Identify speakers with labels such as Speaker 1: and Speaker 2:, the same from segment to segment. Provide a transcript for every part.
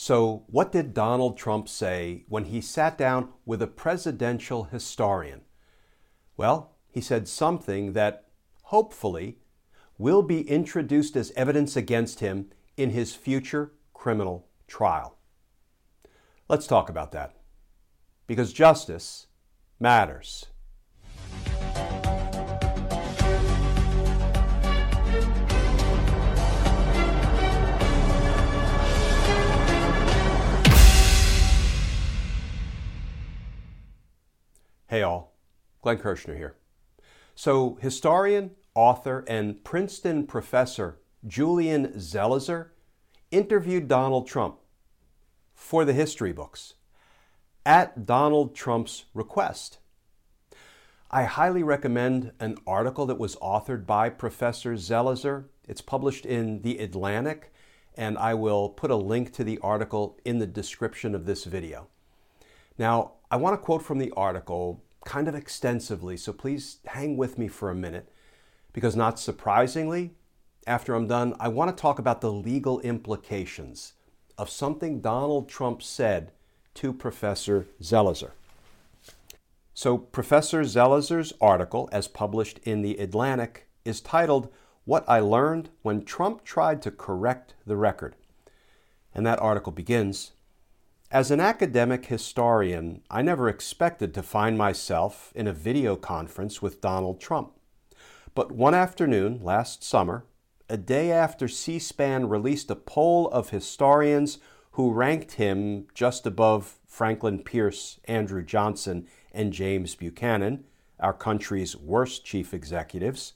Speaker 1: So, what did Donald Trump say when he sat down with a presidential historian? Well, he said something that hopefully will be introduced as evidence against him in his future criminal trial. Let's talk about that. Because justice matters. Hey all, Glenn Kirschner here. So, historian, author, and Princeton professor Julian Zelizer interviewed Donald Trump for the history books at Donald Trump's request. I highly recommend an article that was authored by Professor Zelizer. It's published in The Atlantic, and I will put a link to the article in the description of this video. Now, I want to quote from the article kind of extensively, so please hang with me for a minute because, not surprisingly, after I'm done, I want to talk about the legal implications of something Donald Trump said to Professor Zelizer. So, Professor Zelizer's article, as published in The Atlantic, is titled What I Learned When Trump Tried to Correct the Record. And that article begins as an academic historian, I never expected to find myself in a video conference with Donald Trump. But one afternoon last summer, a day after C SPAN released a poll of historians who ranked him just above Franklin Pierce, Andrew Johnson, and James Buchanan, our country's worst chief executives,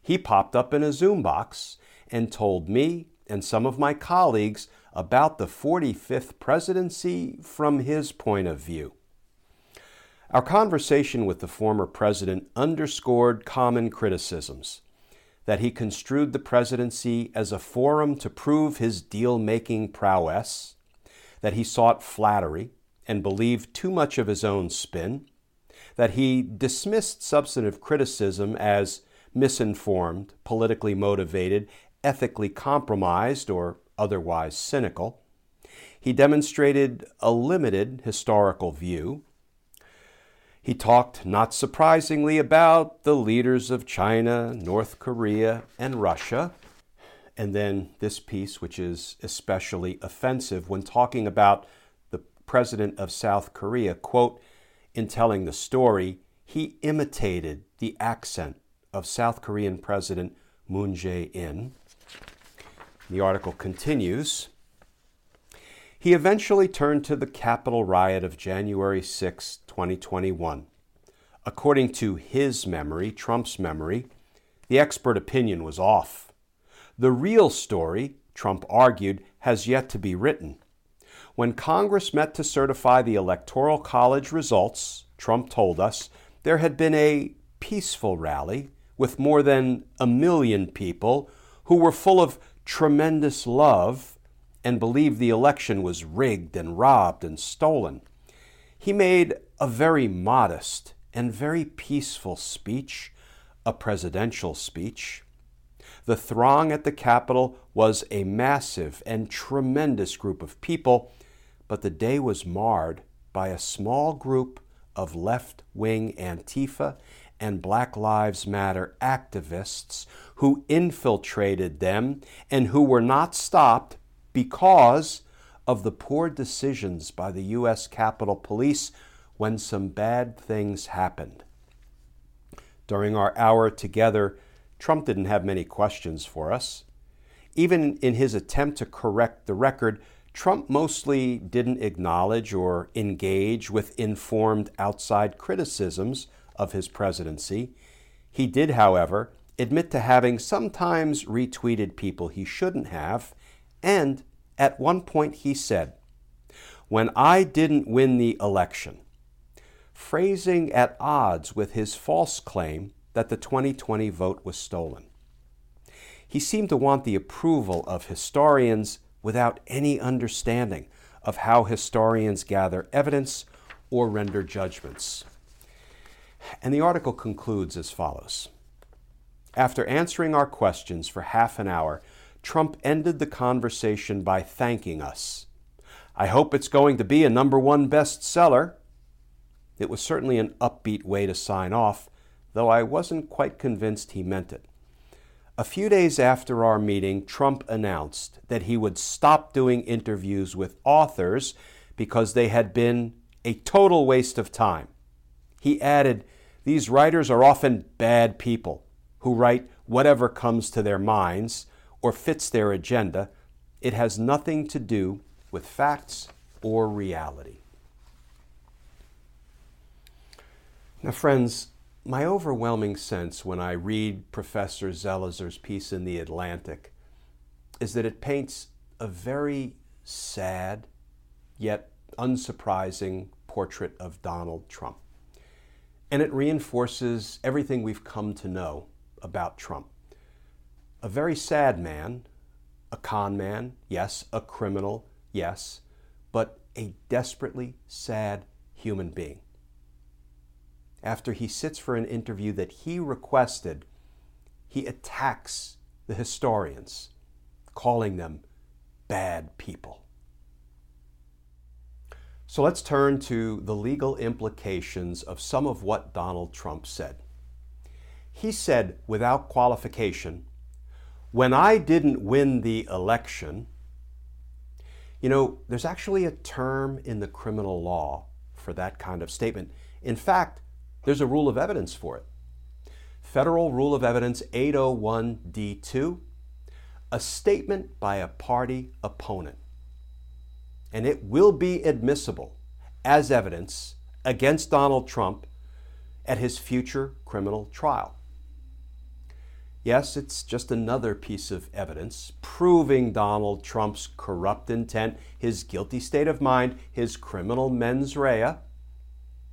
Speaker 1: he popped up in a Zoom box and told me and some of my colleagues about the 45th presidency from his point of view. Our conversation with the former president underscored common criticisms that he construed the presidency as a forum to prove his deal making prowess, that he sought flattery and believed too much of his own spin, that he dismissed substantive criticism as misinformed, politically motivated, ethically compromised, or otherwise cynical. He demonstrated a limited historical view. He talked, not surprisingly, about the leaders of China, North Korea, and Russia. And then this piece, which is especially offensive when talking about the president of South Korea, quote, in telling the story, he imitated the accent of South Korean President Moon Jae in. The article continues. He eventually turned to the Capitol riot of January 6, 2021. According to his memory, Trump's memory, the expert opinion was off. The real story, Trump argued, has yet to be written. When Congress met to certify the Electoral College results, Trump told us there had been a peaceful rally with more than a million people who were full of tremendous love and believed the election was rigged and robbed and stolen. He made a very modest and very peaceful speech, a presidential speech. The throng at the Capitol was a massive and tremendous group of people, but the day was marred by a small group of left wing Antifa and Black Lives Matter activists who infiltrated them and who were not stopped because of the poor decisions by the U.S. Capitol Police when some bad things happened. During our hour together, Trump didn't have many questions for us. Even in his attempt to correct the record, Trump mostly didn't acknowledge or engage with informed outside criticisms of his presidency. He did, however, admit to having sometimes retweeted people he shouldn't have, and at one point he said, When I didn't win the election, phrasing at odds with his false claim that the 2020 vote was stolen. He seemed to want the approval of historians without any understanding of how historians gather evidence or render judgments. And the article concludes as follows After answering our questions for half an hour, Trump ended the conversation by thanking us. I hope it's going to be a number one bestseller. It was certainly an upbeat way to sign off, though I wasn't quite convinced he meant it. A few days after our meeting, Trump announced that he would stop doing interviews with authors because they had been a total waste of time. He added, These writers are often bad people who write whatever comes to their minds or fits their agenda. It has nothing to do with facts or reality. Now, friends, my overwhelming sense when I read Professor Zelizer's piece in The Atlantic is that it paints a very sad, yet unsurprising portrait of Donald Trump. And it reinforces everything we've come to know about Trump. A very sad man, a con man, yes, a criminal, yes, but a desperately sad human being after he sits for an interview that he requested, he attacks the historians, calling them bad people. So let's turn to the legal implications of some of what Donald Trump said. He said, without qualification, when I didn't win the election, you know, there's actually a term in the criminal law for that kind of statement. In fact, there's a rule of evidence for it. Federal Rule of Evidence 801D2, a statement by a party opponent. And it will be admissible as evidence against Donald Trump at his future criminal trial. Yes, it's just another piece of evidence proving Donald Trump's corrupt intent, his guilty state of mind, his criminal mens rea,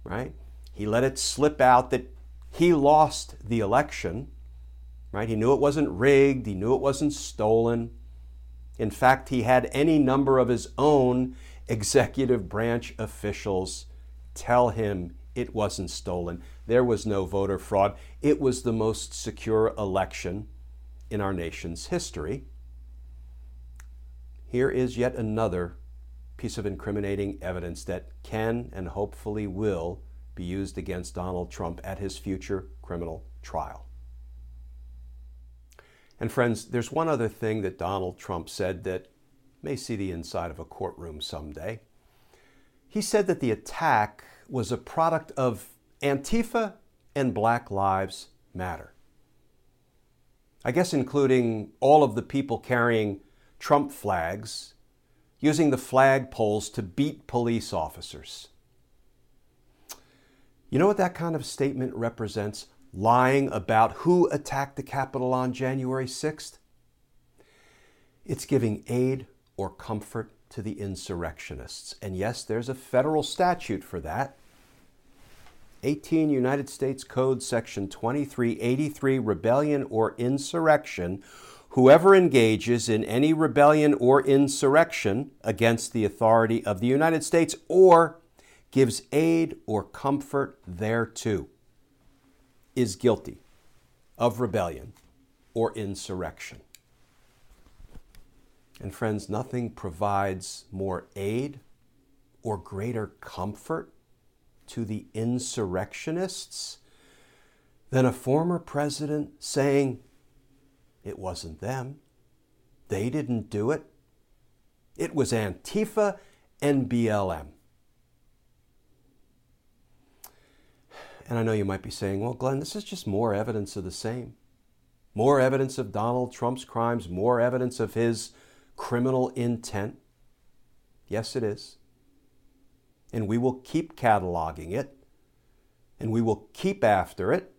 Speaker 1: right? He let it slip out that he lost the election, right? He knew it wasn't rigged, he knew it wasn't stolen. In fact, he had any number of his own executive branch officials tell him it wasn't stolen. There was no voter fraud. It was the most secure election in our nation's history. Here is yet another piece of incriminating evidence that can and hopefully will be used against Donald Trump at his future criminal trial. And friends, there's one other thing that Donald Trump said that may see the inside of a courtroom someday. He said that the attack was a product of Antifa and Black Lives Matter. I guess including all of the people carrying Trump flags, using the flag poles to beat police officers. You know what that kind of statement represents? Lying about who attacked the Capitol on January 6th? It's giving aid or comfort to the insurrectionists. And yes, there's a federal statute for that. 18 United States Code Section 2383 Rebellion or Insurrection. Whoever engages in any rebellion or insurrection against the authority of the United States or gives aid or comfort thereto, is guilty of rebellion or insurrection. And friends, nothing provides more aid or greater comfort to the insurrectionists than a former president saying, It wasn't them. They didn't do it. It was Antifa and BLM. And I know you might be saying, well, Glenn, this is just more evidence of the same. More evidence of Donald Trump's crimes, more evidence of his criminal intent. Yes, it is. And we will keep cataloging it, and we will keep after it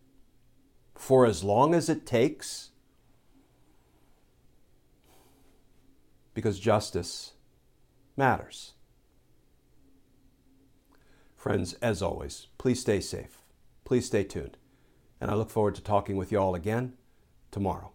Speaker 1: for as long as it takes, because justice matters. Friends, as always, please stay safe. Please stay tuned. And I look forward to talking with you all again tomorrow.